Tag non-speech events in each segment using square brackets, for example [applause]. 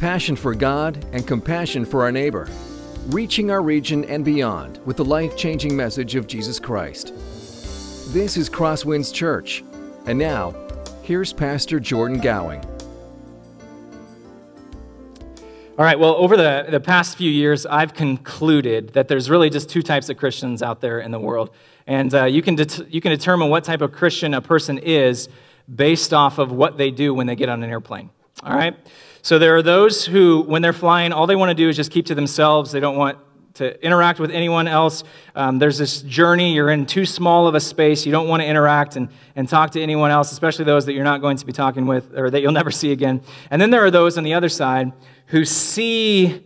passion for God and compassion for our neighbor, reaching our region and beyond with the life changing message of Jesus Christ. This is Crosswinds Church. And now, here's Pastor Jordan Gowing. All right, well, over the, the past few years, I've concluded that there's really just two types of Christians out there in the world. And uh, you, can det- you can determine what type of Christian a person is based off of what they do when they get on an airplane. All right? So there are those who, when they're flying, all they want to do is just keep to themselves. They don't want to interact with anyone else. Um, there's this journey, you're in too small of a space. You don't want to interact and, and talk to anyone else, especially those that you're not going to be talking with or that you'll never [laughs] see again. And then there are those on the other side who see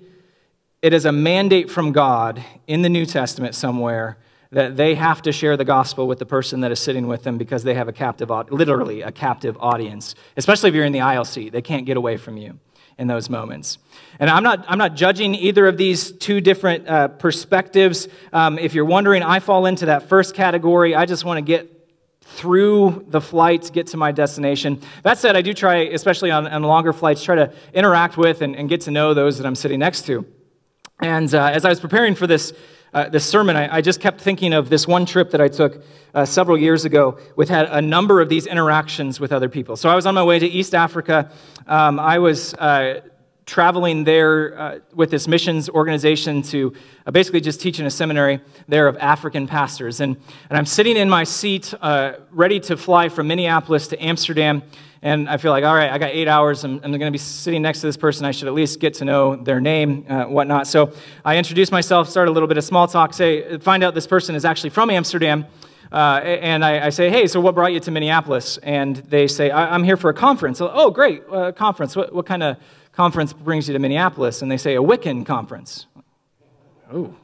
it as a mandate from God in the New Testament somewhere that they have to share the gospel with the person that is sitting with them because they have a captive, literally a captive audience. Especially if you're in the aisle seat, they can't get away from you in those moments. And I'm not, I'm not judging either of these two different uh, perspectives. Um, if you're wondering, I fall into that first category. I just want to get through the flight, get to my destination. That said, I do try, especially on, on longer flights, try to interact with and, and, get to know those that I'm sitting next to. And uh, as I was preparing for this, uh, this sermon, I, I, just kept thinking of this one trip that I took uh, several years ago, with had a number of these interactions with other people. So I was on my way to East Africa. Um, I was uh, traveling there uh, with this missions organization to uh, basically just teach in a seminary there of African pastors. And, and I'm sitting in my seat, uh, ready to fly from Minneapolis to Amsterdam. And I feel like, all right, I got eight hours. I'm, I'm going to be sitting next to this person. I should at least get to know their name, uh, whatnot. So I introduce myself, start a little bit of small talk, say, find out this person is actually from Amsterdam. Uh, and I, I, say, hey, so what brought you to Minneapolis? And they say, I, am here for a conference. Oh, great, uh, conference. What, what kind of conference brings you to Minneapolis? And they say, a Wiccan conference. Oh,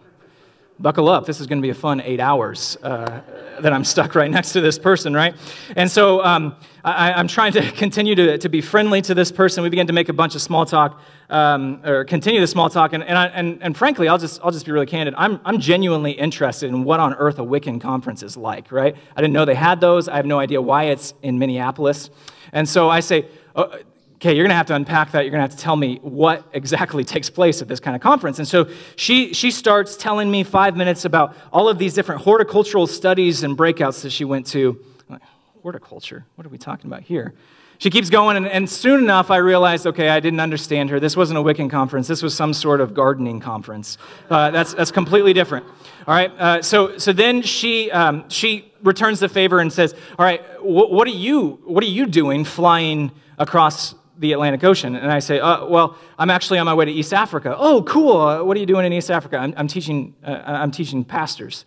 buckle up. This is going to be a fun eight hours uh, that I'm stuck right next to this person, right? And so um, I, am trying to [laughs] continue to, to be friendly to this person. We begin to make a bunch of small talk, um, or continue the small talk. And, and, I, and, and frankly, I'll just, I'll just be really candid. I'm, I'm genuinely interested in what on earth a Wiccan conference is like, right? I didn't know they had those. I have no idea why it's in Minneapolis. And so I say, oh, okay, you're going to have to unpack that. You're going to have to tell me what exactly [laughs] takes place at this kind of conference. And so she, she starts telling me five minutes about all of these different horticultural studies and breakouts that she went to. Like, horticulture? What are we talking about here? She keeps going, and, and, soon enough, I realized okay, I didn't understand her. This wasn't a Wiccan conference, this was some sort of gardening conference. Uh, that's, that's completely different. All right, uh, so, so then she, um, she returns the favor and says, All right, wh- what, are you, what are you doing flying across the Atlantic Ocean. And I say, uh, Well, I'm actually on my way to East Africa. Oh, cool. Uh, what are you doing in East Africa? I'm, I'm teaching, uh, I'm teaching pastors.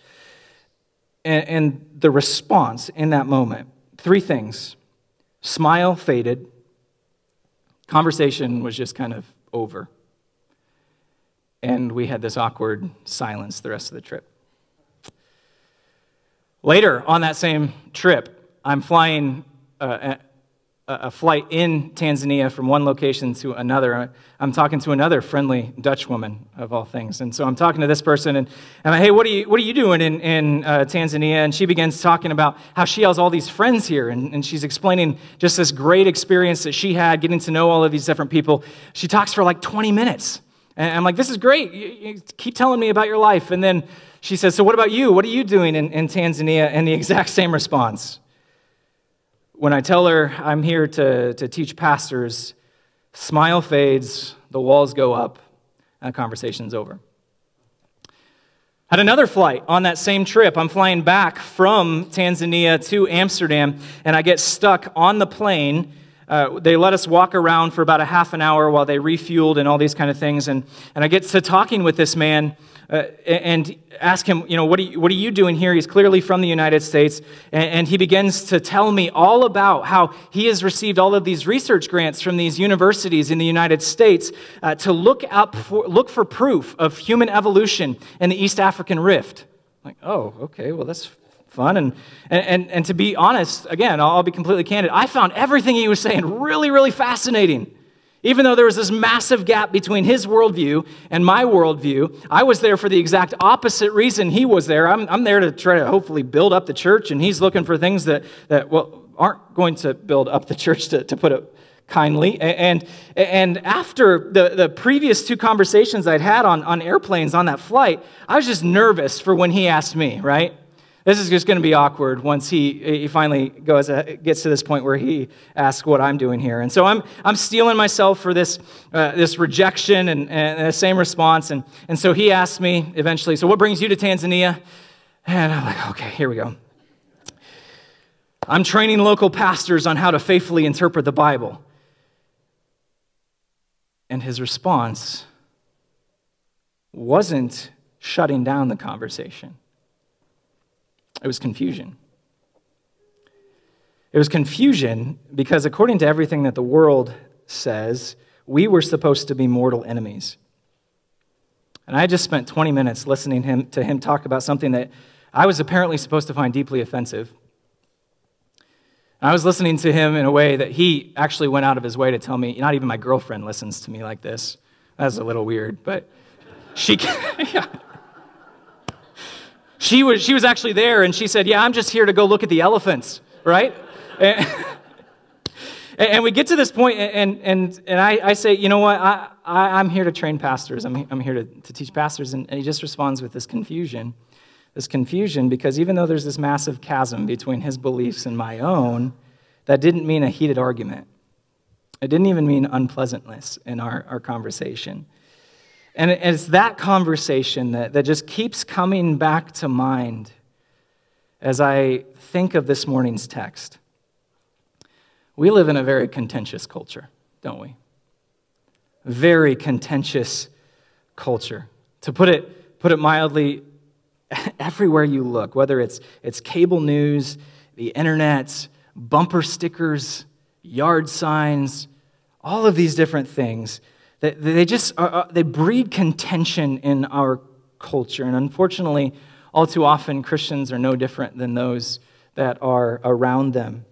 And, and the response in that moment three things smile faded, conversation was just kind of over. And we had this awkward silence the rest of the trip. Later on that same trip, I'm flying uh, a flight in Tanzania from one location to another. I'm talking to another friendly Dutch woman, of all things. And so I'm talking to this person, and I'm hey, what are you, what are you doing in, in uh, Tanzania? And she begins talking about how she has all these friends here, and, and she's explaining just this great experience that she had getting to know all of these different people. She talks for like 20 minutes. And I'm like, this is great. You, you keep telling me about your life. And then she says, so what about you? What are you doing in, in Tanzania? And the exact same response. When I tell her I'm here to, to teach pastors, smile fades, the walls go up, and the conversation's over. Had another flight on that same trip. I'm flying back from Tanzania to Amsterdam, and I get stuck on the plane. Uh, they let us walk around for about a half an hour while they refueled and all these kind of things. And, and I get to talking with this man uh, and ask him, you know, what are you, what are you doing here? He's clearly from the United States. And, and, he begins to tell me all about how he has received all of these research grants from these universities in the United States uh, to look, up for, look for proof of human evolution in the East African rift. Like, oh, okay, well, that's fun. And, and, and to be honest, again, I'll, I'll be completely candid, I found everything he was saying really, really fascinating. Even though there was this massive gap between his worldview and my worldview, I was there for the exact opposite reason he was there. I'm, I'm there to try to hopefully build up the church, and he's looking for things that, that well, aren't going to build up the church, to, to put it kindly. And, and after the, the previous two conversations I'd had on, on airplanes on that flight, I was just nervous for when he asked me, right? This is just going to be awkward once he, he finally goes, uh, gets to this point where he asks what I'm doing here. And so I'm, I'm steeling myself for this, uh, this rejection and, and the same response. And, and so he asked me eventually, So what brings you to Tanzania? And I'm like, Okay, here we go. I'm training local pastors on how to faithfully interpret the Bible. And his response wasn't shutting down the conversation. It was confusion. It was confusion because, according to everything that the world says, we were supposed to be mortal enemies. And I just spent 20 minutes listening him, to him talk about something that I was apparently supposed to find deeply offensive. I was listening to him in a way that he actually went out of his way to tell me, not even my girlfriend listens to me like this. That's a little weird, but she, [laughs] yeah. She was, she was actually there and she said, Yeah, I'm just here to go look at the elephants, right? [laughs] and, and we get to this point, and, and, and I, I say, You know what? I, I, am here to train pastors. I'm, I'm here to, to teach pastors. And, and he just responds with this confusion. This confusion because even though there's this massive chasm between his beliefs and my own, that didn't mean a heated argument. It didn't even mean unpleasantness in our, our conversation. And it's that conversation that, that just keeps coming back to mind as I think of this morning's text. We live in a very contentious culture, don't we? Very contentious culture. To put it, put it mildly, [laughs] everywhere you look, whether it's, it's cable news, the internet, bumper stickers, yard signs, all of these different things, they, they just are, uh, they breed contention in our culture. And unfortunately, all too often, Christians are no different than those that are around them.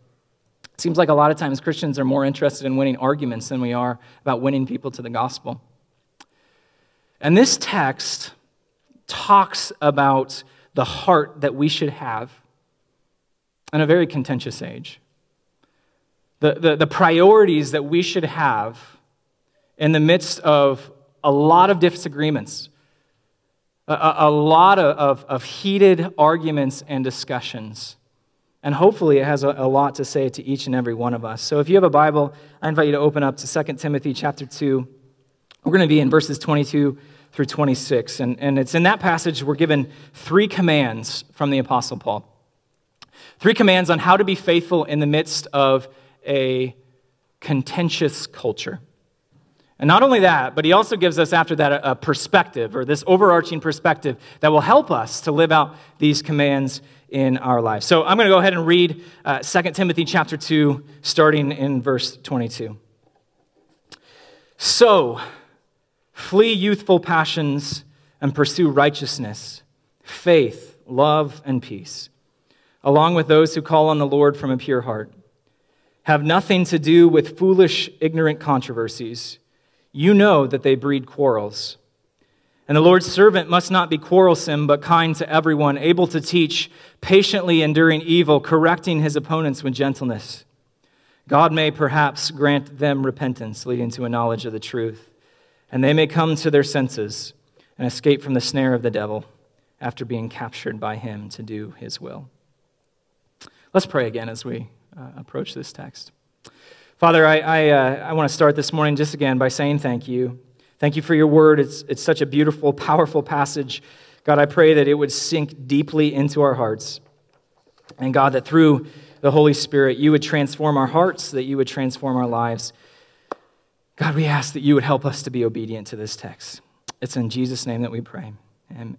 It seems like a lot of times Christians are more interested in winning arguments than we are about winning people to the gospel. And this text talks about the heart that we should have in a very contentious age. The, the, the priorities that we should have in the midst of a lot of disagreements, a, a lot of, of, of, heated arguments and discussions. And hopefully, it has a, a lot to say to each and every one of us. So, if you have a Bible, I invite you to open up to 2 Timothy chapter 2. We're going to be in verses 22 through 26. And, and it's in that passage we're given three commands from the Apostle Paul. Three commands on how to be faithful in the midst of a contentious culture. And not only that, but he also gives us after that a, perspective or this overarching perspective that will help us to live out these commands in our lives. So I'm going to go ahead and read uh, 2 Timothy chapter 2, starting in verse 22. So, flee youthful passions and pursue righteousness, faith, love, and peace, along with those who call on the Lord from a pure heart. Have nothing to do with foolish, ignorant controversies you know that they breed quarrels. And the Lord's servant must not be quarrelsome, but kind to everyone, able to teach, patiently enduring evil, correcting his opponents with gentleness. God may perhaps grant them repentance, leading to a knowledge of the truth, and they may come to their senses and escape from the snare of the devil after being captured by him to do his will. Let's pray again as we uh, approach this text. Father, I, I, uh, I want to start this morning just again by saying thank you. Thank you for your word. It's, it's such a beautiful, powerful passage. God, I pray that it would sink deeply into our hearts. And God, that through the Holy Spirit, you would transform our hearts, that you would transform our lives. God, we ask that you would help us to be obedient to this text. It's in Jesus' name that we pray.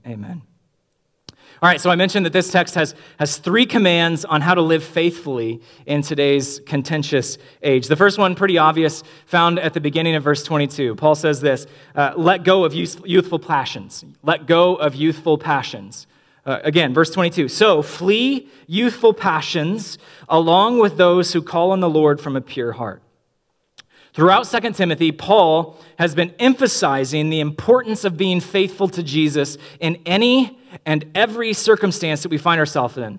Amen. All right, so I mentioned that this text has, has three commands on how to live faithfully in today's contentious age. The first one, pretty obvious, found at the beginning of verse 22. Paul says this uh, Let go of youthful passions. Let go of youthful passions. Uh, again, verse 22. So flee youthful passions along with those who call on the Lord from a pure heart. Throughout 2 Timothy, Paul has been emphasizing the importance of being faithful to Jesus in any and every circumstance that we find ourselves in.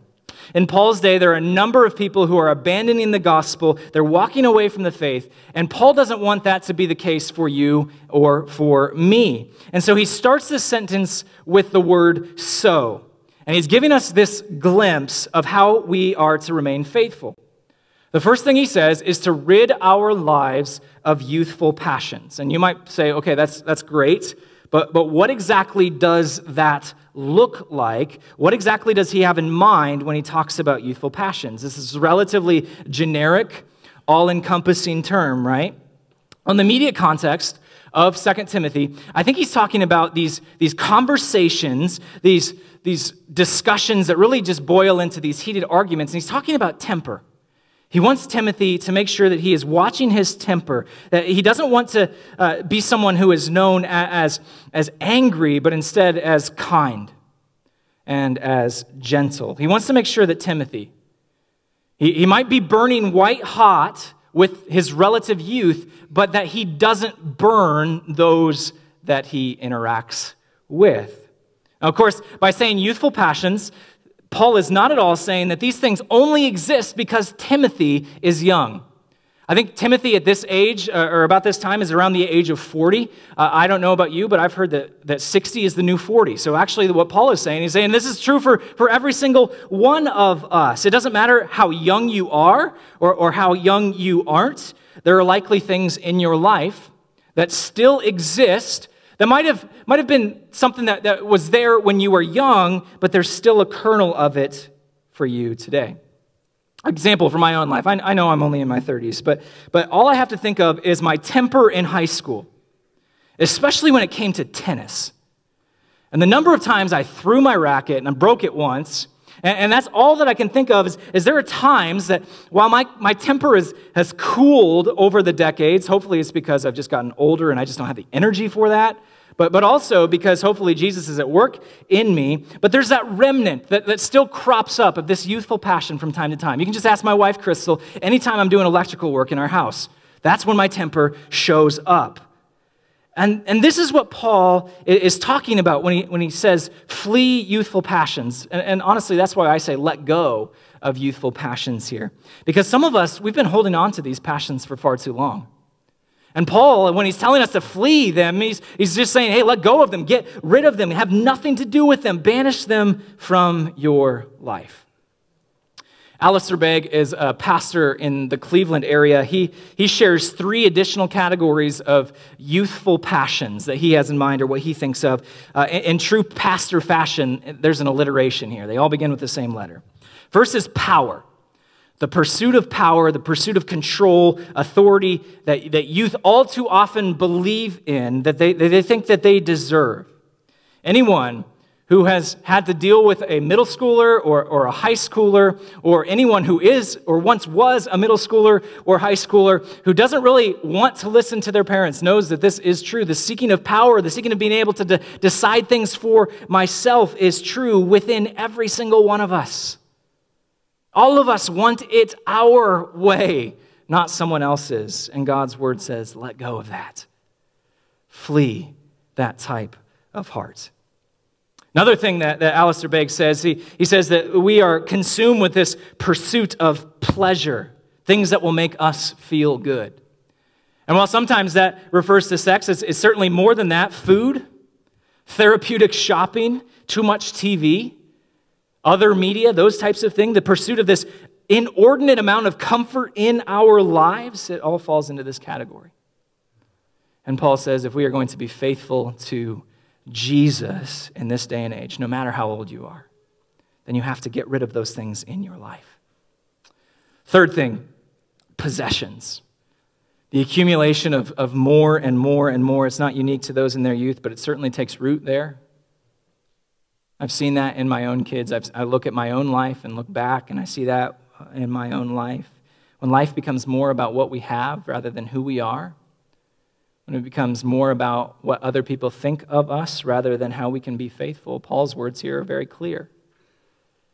In Paul's day, there are a number of people who are abandoning the gospel. They're walking away from the faith. And Paul doesn't want that to be the case for you or for me. And so he starts this sentence with the word so. And he's giving us this glimpse of how we are to remain faithful. The first thing he says is to rid our lives of youthful passions. And you might say, okay, that's, that's great, but, but what exactly does that look like? What exactly does he have in mind when he talks about youthful passions? This is a relatively generic, all encompassing term, right? On the immediate context of 2 Timothy, I think he's talking about these, these conversations, these, these discussions that really just boil into these heated arguments. And he's talking about temper. He wants Timothy to make sure that he is watching his temper, that he doesn't want to uh, be someone who is known as, as angry, but instead as kind and as gentle. He wants to make sure that Timothy, he, he might be burning white hot with his relative youth, but that he doesn't burn those that he interacts with. Now, of course, by saying youthful passions, Paul is not at all saying that these things only exist because Timothy is young. I think Timothy at this age, uh, or about this time, is around the age of 40. Uh, I don't know about you, but I've heard that, that 60 is the new 40. So actually, what Paul is saying, he's saying this is true for, for every single one of us. It doesn't matter how young you are or, or how young you aren't, there are likely things in your life that still exist that might have, might have been something that, that was there when you were young, but there's still a kernel of it for you today. Example from my own life. I, I know I'm only in my 30s, but, but all I have to think of is my temper in high school, especially when it came to tennis. And the number of times I threw my racket and I broke it once, and, and, that's all that I can think of is, is there are times that while my, my temper is, has cooled over the decades, hopefully it's because I've just gotten older and I just don't have the energy for that, but, but also because hopefully Jesus is at work in me. But there's that remnant that, that still crops up of this youthful passion from time to time. You can just ask my wife, Crystal, anytime I'm doing electrical work in our house. That's when my temper shows up. And, and this is what Paul is talking about when he, when he says, flee youthful passions. And, and honestly, that's why I say let go of youthful passions here. Because some of us, we've been holding on to these passions for far too long. And Paul, when he's telling us to flee them, he's, he's just saying, hey, let go of them, get rid of them, have nothing to do with them, banish them from your life. Alistair Begg is a pastor in the Cleveland area. He, he shares three additional categories of youthful passions that he has in mind or what he thinks of. Uh, in, in true pastor fashion, there's an alliteration here. They all begin with the same letter. First is power the pursuit of power, the pursuit of control, authority that, that youth all too often believe in, that they, that they think that they deserve. Anyone who has had to deal with a middle schooler or, or a high schooler, or anyone who is or once was a middle schooler or high schooler who doesn't really want to listen to their parents knows that this is true. The seeking of power, the seeking of being able to de- decide things for myself is true within every single one of us. All of us want it our way, not someone else's. And God's word says, let go of that. Flee that type of heart. Another thing that, that Alistair Begg says, he, he says that we are consumed with this pursuit of pleasure, things that will make us feel good. And while sometimes that refers to sex, it's, it's certainly more than that food, therapeutic shopping, too much TV, other media, those types of things, the pursuit of this inordinate amount of comfort in our lives, it all falls into this category. And Paul says if we are going to be faithful to Jesus in this day and age, no matter how old you are, then you have to get rid of those things in your life. Third thing, possessions. The accumulation of, of more and more and more. It's not unique to those in their youth, but it certainly takes root there. I've seen that in my own kids. I've, i look at my own life and look back, and I see that in my own life. When life becomes more about what we have rather than who we are, when it becomes more about what other people think of us rather than how we can be faithful, Paul's words here are very clear.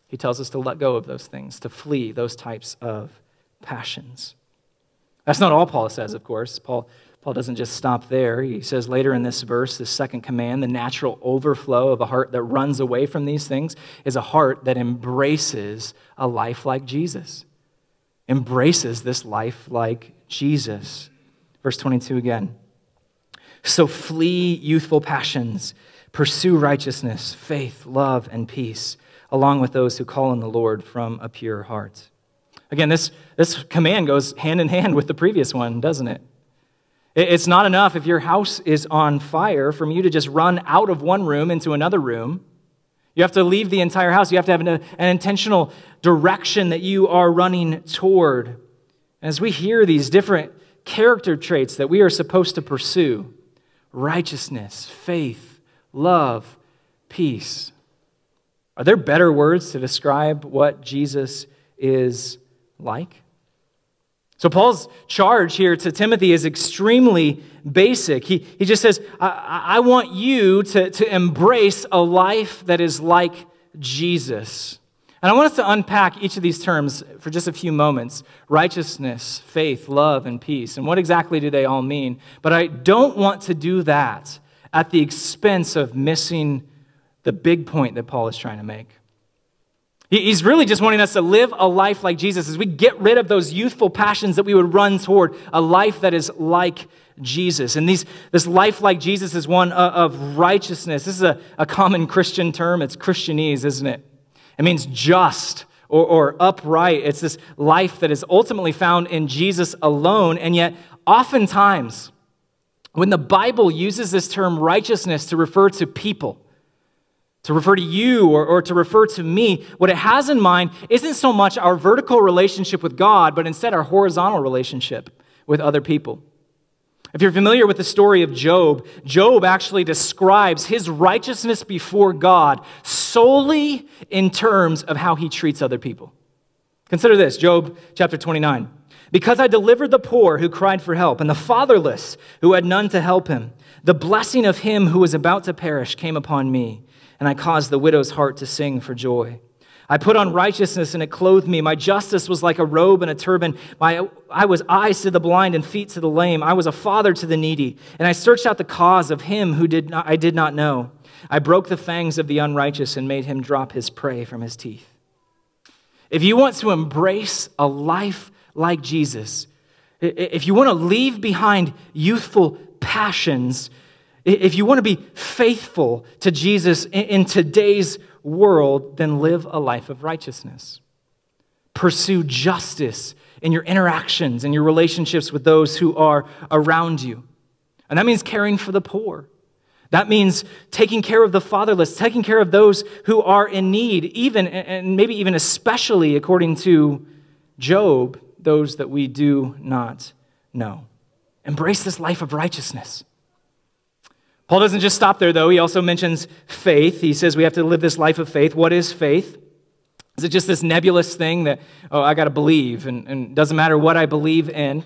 He tells us to let go of those things, to flee those types of passions. That's not all Paul says, of course. Paul, Paul doesn't just stop there. He says later in this verse, the second command, the natural overflow of a heart that runs away from these things is a heart that embraces a life like Jesus. Embraces this life like Jesus. Verse 22 again. So flee youthful passions, pursue righteousness, faith, love, and peace, along with those who call on the Lord from a pure heart. Again, this, this command goes hand in hand with the previous one, doesn't it? It's not enough if your house is on fire for you to just run out of one room into another room. You have to leave the entire house. You have to have an, an intentional direction that you are running toward. As we hear these different character traits that we are supposed to pursue righteousness, faith, love, peace. Are there better words to describe what Jesus is like? So, Paul's charge here to Timothy is extremely basic. He, he just says, I, I want you to, to embrace a life that is like Jesus. And I want us to unpack each of these terms for just a few moments righteousness, faith, love, and peace. And what exactly do they all mean? But I don't want to do that at the expense of missing the big point that Paul is trying to make. He's really just wanting us to live a life like Jesus as we get rid of those youthful passions that we would run toward, a life that is like Jesus. And these, this life like Jesus is one of righteousness. This is a, a common Christian term. It's Christianese, isn't it? It means just or, or upright. It's this life that is ultimately found in Jesus alone. And yet, oftentimes, when the Bible uses this term righteousness to refer to people, to refer to you or, or to refer to me, what it has in mind isn't so much our vertical relationship with God, but instead our horizontal relationship with other people. If you're familiar with the story of Job, Job actually describes his righteousness before God solely in terms of how he treats other people. Consider this Job chapter 29. Because I delivered the poor who cried for help, and the fatherless who had none to help him, the blessing of him who was about to perish came upon me and I caused the widow's heart to sing for joy. I put on righteousness and it clothed me. My justice was like a robe and a turban. My, I was eyes to the blind and feet to the lame. I was a father to the needy. And I searched out the cause of him who did not, I did not know. I broke the fangs of the unrighteous and made him drop his prey from his teeth. If you want to embrace a life like Jesus, if you want to leave behind youthful passions, if you want to be faithful to Jesus in today's world, then live a life of righteousness. Pursue justice in your interactions and your relationships with those who are around you. And that means caring for the poor. That means taking care of the fatherless, taking care of those who are in need, even and maybe even especially according to Job, those that we do not know. Embrace this life of righteousness. Paul doesn't just stop there, though. He also mentions faith. He says we have to live this life of faith. What is faith? Is it just this nebulous thing that, oh, I got to believe, and, and doesn't matter what I believe in?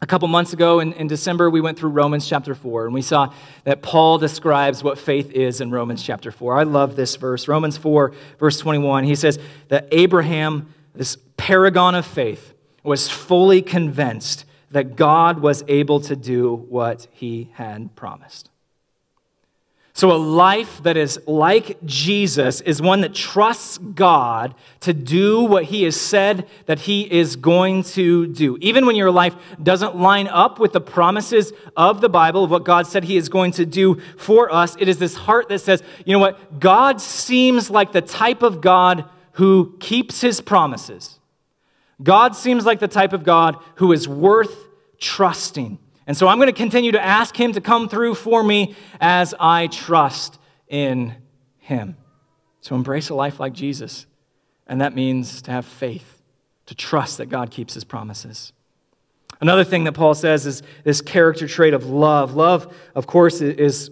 A couple months ago in, in December, we went through Romans chapter 4, and we saw that Paul describes what faith is in Romans chapter 4. I love this verse. Romans 4, verse 21, he says that Abraham, this paragon of faith, was fully convinced that God was able to do what he had promised. So, a life that is like Jesus is one that trusts God to do what He has said that He is going to do. Even when your life doesn't line up with the promises of the Bible, of what God said He is going to do for us, it is this heart that says, you know what? God seems like the type of God who keeps His promises. God seems like the type of God who is worth trusting. And so I'm going to continue to ask Him to come through for me as I trust in Him. So embrace a life like Jesus. And that means to have faith, to trust that God keeps His promises. Another thing that Paul says is this character trait of love. Love, of course, is,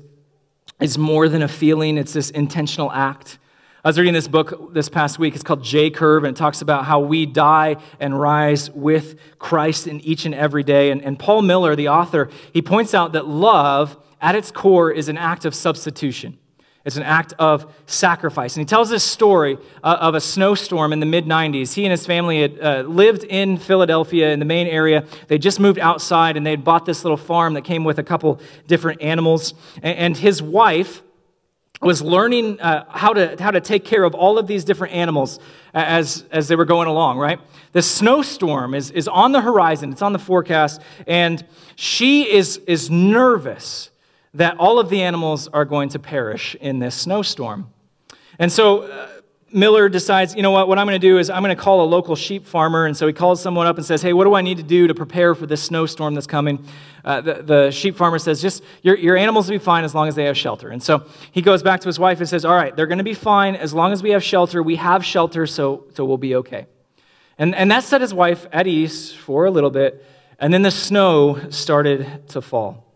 is more than a feeling, it's this intentional act. I was reading this book this past week. It's called J Curve, and it talks about how we die and rise with Christ in each and every day. And, and Paul Miller, the author, he points out that love, at its core, is an act of substitution. It's an act of sacrifice. And he tells this story uh, of a snowstorm in the mid 90s. He and his family had uh, lived in Philadelphia in the main area. They just moved outside and they had bought this little farm that came with a couple different animals. And, and his wife, was learning uh, how, to, how to take care of all of these different animals as, as they were going along, right? The snowstorm is, is on the horizon, it's on the forecast, and she is, is nervous that all of the animals are going to perish in this snowstorm. And so uh, Miller decides, you know what, what I'm going to do is I'm going to call a local sheep farmer. And so he calls someone up and says, hey, what do I need to do to prepare for this snowstorm that's coming? Uh, the, the, sheep farmer says, just your, your animals will be fine as long as they have shelter. And so he goes back to his wife and says, all right, they're going to be fine as long as we have shelter. We have shelter, so, so we'll be okay. And, and that set his wife at ease for a little bit. And then the snow started to fall.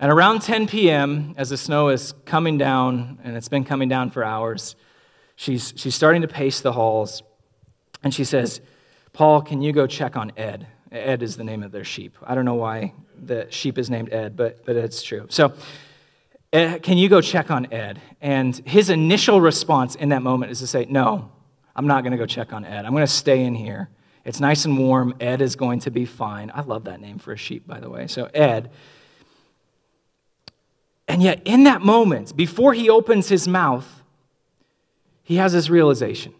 And around 10 p.m., as the snow is coming down, and it's been coming down for hours, she's, she's starting to pace the halls. And she says, Paul, can you go check on Ed? Ed is the name of their sheep. I don't know why the sheep is named Ed, but, but it's true. So, Ed, can you go check on Ed? And his initial response in that moment is to say, No, I'm not going to go check on Ed. I'm going to stay in here. It's nice and warm. Ed is going to be fine. I love that name for a sheep, by the way. So, Ed and yet, in that moment, before he opens his mouth, he has this realization.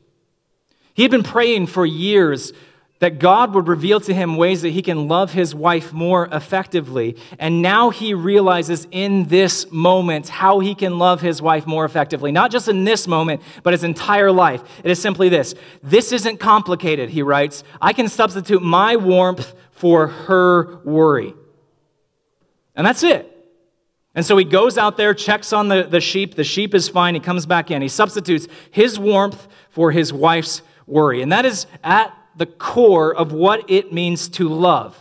He had been praying for years that God would reveal to him ways that he can love his wife more effectively. And now he realizes in this moment how he can love his wife more effectively. Not just in this moment, but his entire life. It is simply this This isn't complicated, he writes. I can substitute my warmth for her worry. And that's it. And so he goes out there, checks on the, the sheep. The sheep is fine. He comes back in. He substitutes his warmth for his wife's worry. And that is at the core of what it means to love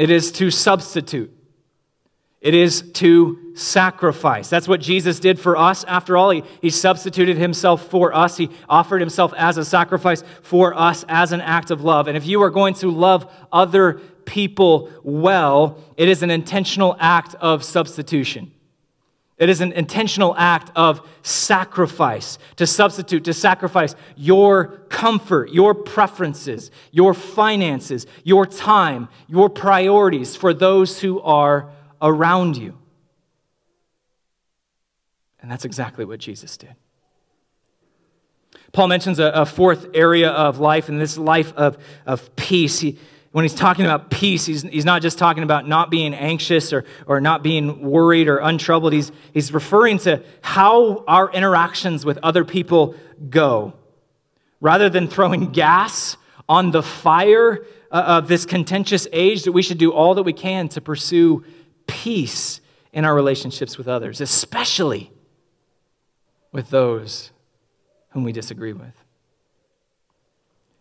it is to substitute, it is to sacrifice. That's what Jesus did for us. After all, he, he substituted himself for us, he offered himself as a sacrifice for us as an act of love. And if you are going to love other people well, it is an intentional act of substitution. It is an intentional act of sacrifice, to substitute, to sacrifice your comfort, your preferences, your finances, your time, your priorities for those who are around you. And that's exactly what Jesus did. Paul mentions a, a fourth area of life, and this life of, of peace. He, when he's talking about peace, he's, he's not just talking about not being anxious or, or not being worried or untroubled. He's, he's referring to how our interactions with other people go. Rather than throwing gas on the fire uh, of this contentious age, that we should do all that we can to pursue peace in our relationships with others, especially with those whom we disagree with.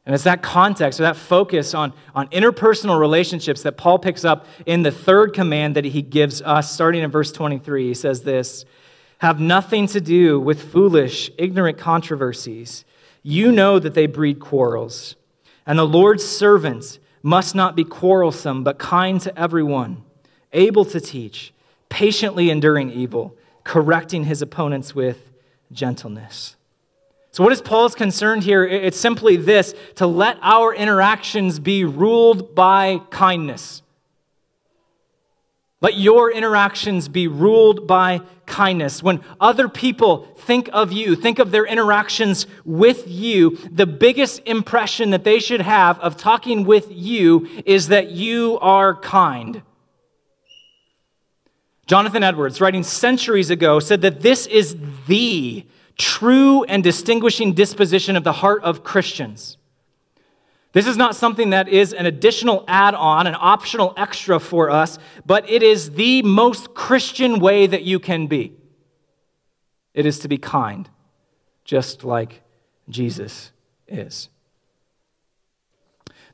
And it's that context or that focus on, on interpersonal relationships that Paul picks up in the third command that he gives us, starting in verse 23. He says this Have nothing to do with foolish, ignorant controversies. You know that they breed quarrels. And the Lord's servants must not be quarrelsome, but kind to everyone, able to teach, patiently enduring evil, correcting his opponents with gentleness. So, what is Paul's concern here? It's simply this to let our interactions be ruled by kindness. Let your interactions be ruled by kindness. When other people think of you, think of their interactions with you, the biggest impression that they should have of talking with you is that you are kind. Jonathan Edwards, writing centuries ago, said that this is the true and distinguishing disposition of the heart of Christians. This is not something that is an additional add on, an optional extra for us, but it is the most Christian way that you can be. It is to be kind, just like Jesus is.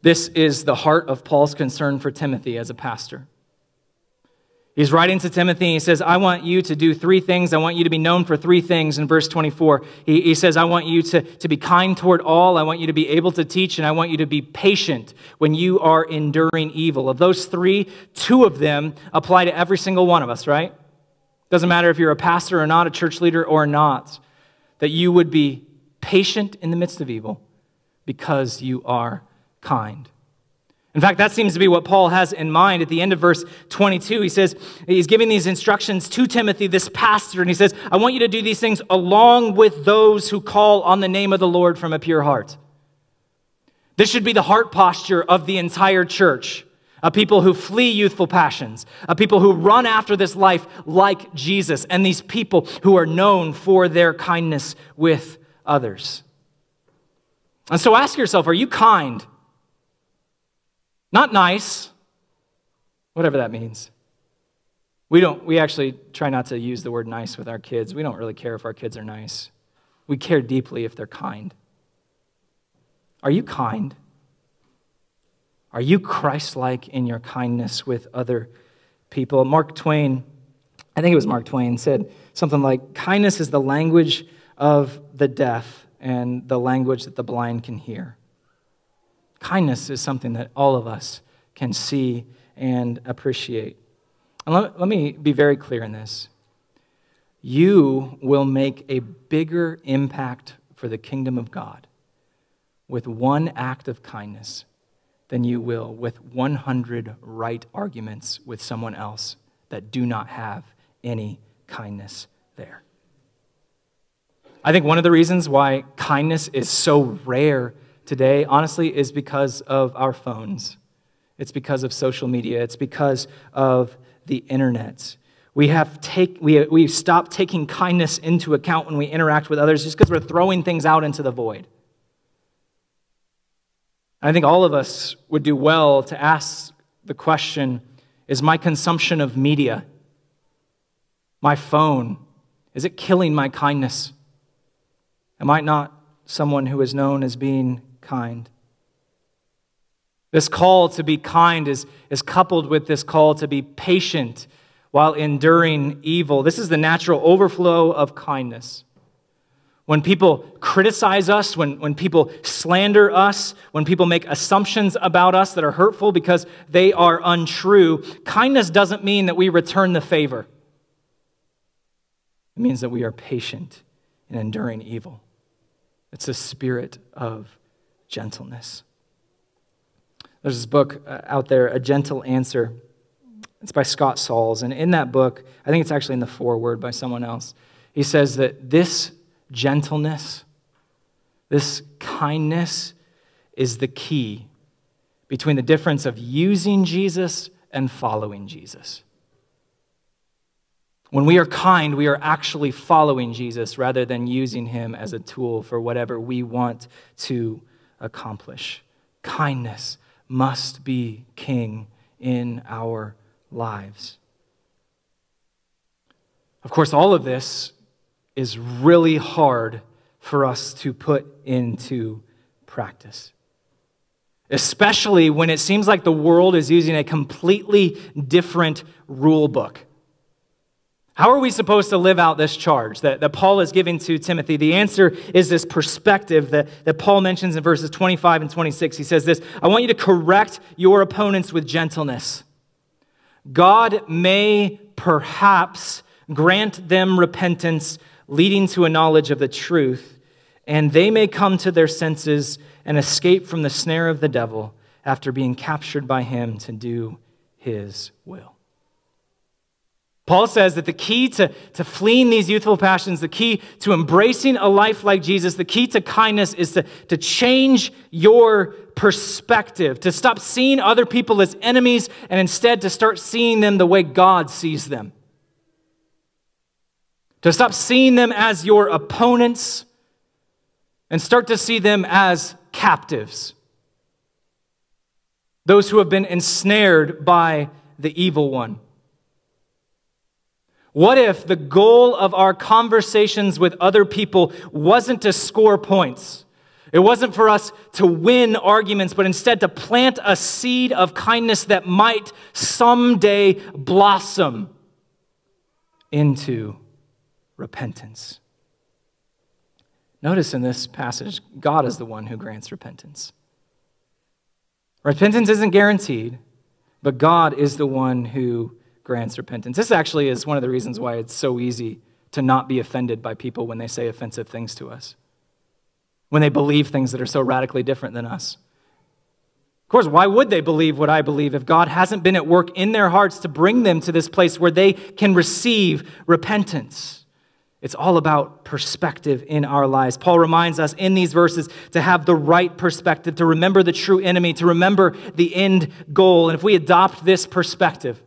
This is the heart of Paul's concern for Timothy as a pastor. He's writing to Timothy. and He says, I want you to do three things. I want you to be known for three things in verse 24. He, he, says, I want you to, to be kind toward all. I want you to be able to teach, and I want you to be patient when you are enduring evil. Of those three, two of them apply to every single one of us, right? Doesn't matter if you're a pastor or not, a church leader or not, that you would be patient in the midst of evil because you are kind. In fact, that seems to be what Paul has in mind at the end of verse 22. He says, he's giving these instructions to Timothy, this pastor, and he says, I want you to do these things along with those who call on the name of the Lord from a pure heart. This should be the heart posture of the entire church. A people who flee youthful passions, a people who run after this life like Jesus, and these people who are known for their kindness with others. And so ask yourself are you kind? Not nice, whatever that means. We don't we actually try not to use the word nice with our kids. We don't really care if our kids are nice. We care deeply if they're kind. Are you kind? Are you Christ like in your kindness with other people? Mark Twain, I think it was Mark Twain, said something like kindness is the language of the deaf and the language that the blind can hear. Kindness is something that all of us can see and appreciate. And let, let me be very clear in this. You will make a bigger impact for the kingdom of God with one act of kindness than you will with 100 right arguments with someone else that do not have any kindness there. I think one of the reasons why kindness is so rare today, honestly, is because of our phones. It's because of social media. It's because of the internet. We have take, we, we've stopped taking kindness into account when we interact with others just because we're throwing things out into the void. I think all of us would do well to ask the question Is my consumption of media, my phone, is it killing my kindness? Am I not someone who is known as being kind? This call to be kind is, is coupled with this call to be patient while enduring evil. This is the natural overflow of kindness. When people criticize us, when, when people slander us, when people make assumptions about us that are hurtful because they are untrue, kindness doesn't mean that we return the favor. It means that we are patient in enduring evil. It's a spirit of gentleness. There's this book uh, out there, A Gentle Answer. It's by Scott Sauls. And in that book, I think it's actually in the foreword by someone else, he says that this gentleness, this kindness is the key between the difference of using Jesus and following Jesus. When we are kind, we are actually following Jesus rather than using him as a tool for whatever we want to accomplish. Kindness must be king in our lives. Of course, all of this is really hard for us to put into practice. Especially when it seems like the world is using a completely different rule book. How are we supposed to live out this charge that, that Paul is giving to Timothy? The answer is this perspective that, that Paul mentions in verses 25 and 26. He says this I want you to correct your opponents with gentleness. God may perhaps grant them repentance leading to a knowledge of the truth, and they may come to their senses and escape from the snare of the devil after being captured by him to do his will. Paul says that the key to, to fleeing these youthful passions, the key to embracing a life like Jesus, the key to kindness is to, to change your perspective, to stop seeing other people as enemies and instead to start seeing them the way God sees them to stop seeing them as your opponents and start to see them as captives. Those who have been ensnared by the evil one. What if the goal of our conversations with other people wasn't to score points? It wasn't for us to win arguments, but instead to plant a seed of kindness that might someday blossom into repentance. Notice in this passage, God is the one who grants repentance. Repentance isn't guaranteed, but God is the one who grants repentance. This actually is one of the reasons why it's so easy to not be offended by people when they say offensive things to us, when they believe things that are so radically different than us. Of course, why would they believe what I believe if God hasn't been at work in their hearts to bring them to this place where they can receive repentance? It's all about perspective in our lives. Paul reminds us in these verses to have the right perspective, to remember the true enemy, to remember the end goal. And if we adopt this perspective,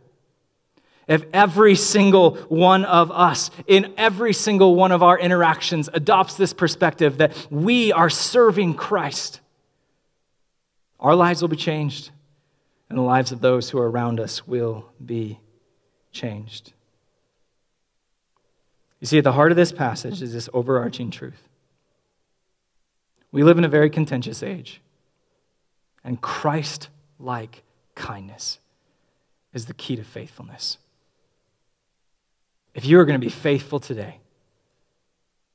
if every single one of us, in every single one of our interactions, adopts this perspective that we are serving Christ, our lives will be changed, and the lives of those who are around us will be changed. You see, at the heart of this passage is this overarching truth. We live in a very contentious age, and Christ like kindness is the key to faithfulness. If you are going to be faithful today,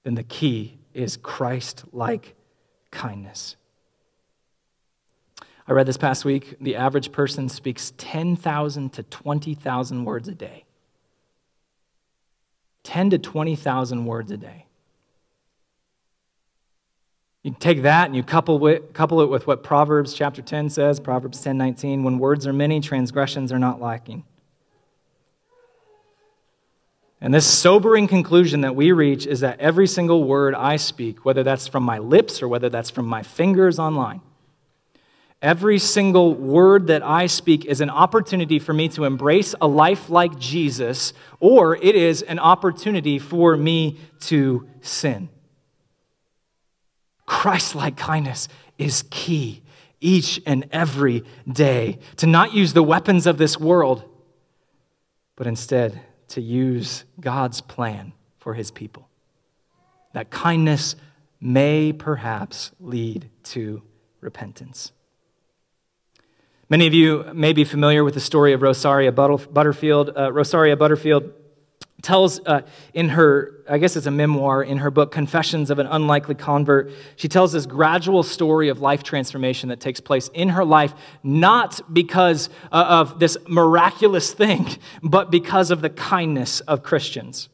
then the key is Christ like kindness. I read this past week the average person speaks 10,000 to 20,000 words a day. 10 to 20,000 words a day. You take that and you couple it, couple it with what Proverbs chapter 10 says, Proverbs 10 19, when words are many, transgressions are not lacking. And this sobering conclusion that we reach is that every single word I speak, whether that's from my lips or whether that's from my fingers online, Every single word that I speak is an opportunity for me to embrace a life like Jesus, or it is an opportunity for me to sin. Christ like kindness is key each and every day. To not use the weapons of this world, but instead to use God's plan for his people. That kindness may perhaps lead to repentance. Many of you may be familiar with the story of Rosaria Butterfield. Uh, Rosaria Butterfield tells uh, in her, I guess it's a memoir, in her book, Confessions of an Unlikely Convert, she tells this gradual story of life transformation that takes place in her life, not because uh, of this miraculous thing, [laughs] but because of the kindness of Christians.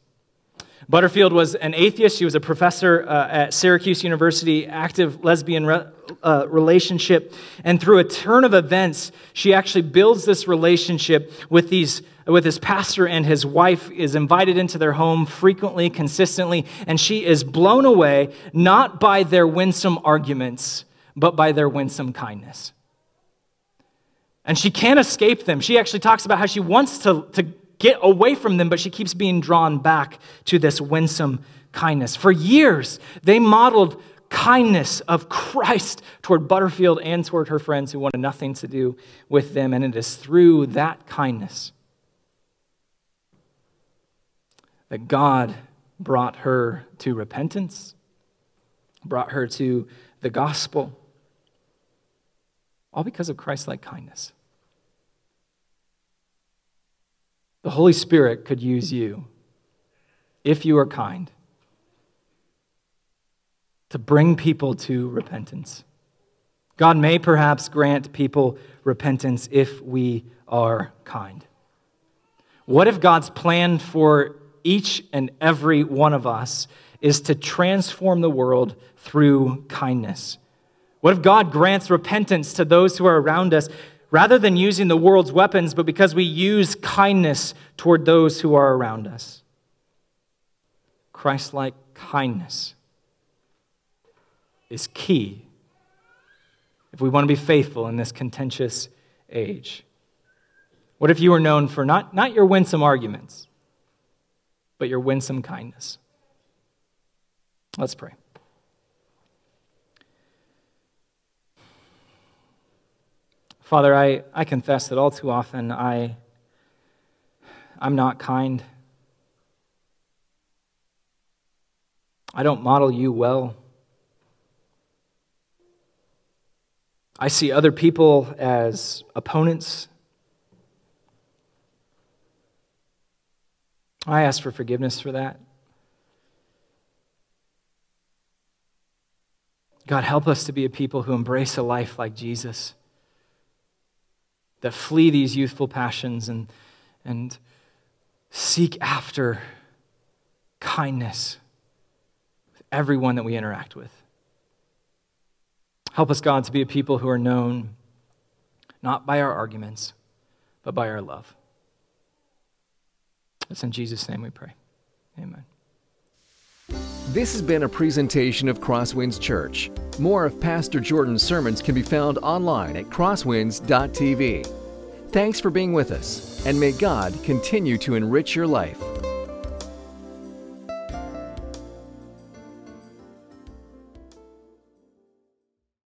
Butterfield was an atheist. She was a professor uh, at Syracuse University, active lesbian re- uh, relationship. And through a turn of events, she actually builds this relationship with these with his pastor and his wife is invited into their home frequently, consistently, and she is blown away not by their winsome arguments, but by their winsome kindness. And she can't escape them. She actually talks about how she wants to, to get away from them, but she keeps being drawn back to this winsome kindness. For years, they modeled kindness of Christ toward Butterfield and toward her friends who wanted nothing to do with them. And it is through that kindness that God brought her to repentance, brought her to the gospel, all because of Christ like kindness. The Holy Spirit could use you, if you are kind, to bring people to repentance. God may perhaps grant people repentance if we are kind. What if God's plan for each and every one of us is to transform the world through kindness? What if God grants repentance to those who are around us rather than using the world's weapons, but because we use kindness toward those who are around us. Christ like kindness is key if we want to be faithful in this contentious age. What if you were known for not, not your winsome arguments, but your winsome kindness? Let's pray. Father, I, I confess that all too often I, I'm not kind. I don't model you well. I see other people as opponents. I ask for forgiveness for that. God, help us to be a people who embrace a life like Jesus that flee these youthful passions and, and seek after kindness with everyone that we interact with. Help us, God, to be a people who are known not by our arguments, but by our love. It's in Jesus' name we pray. Amen. This has been a presentation of Crosswinds Church. More of Pastor Jordan's sermons can be found online at crosswinds.tv. Thanks for being with us, and may God continue to enrich your life.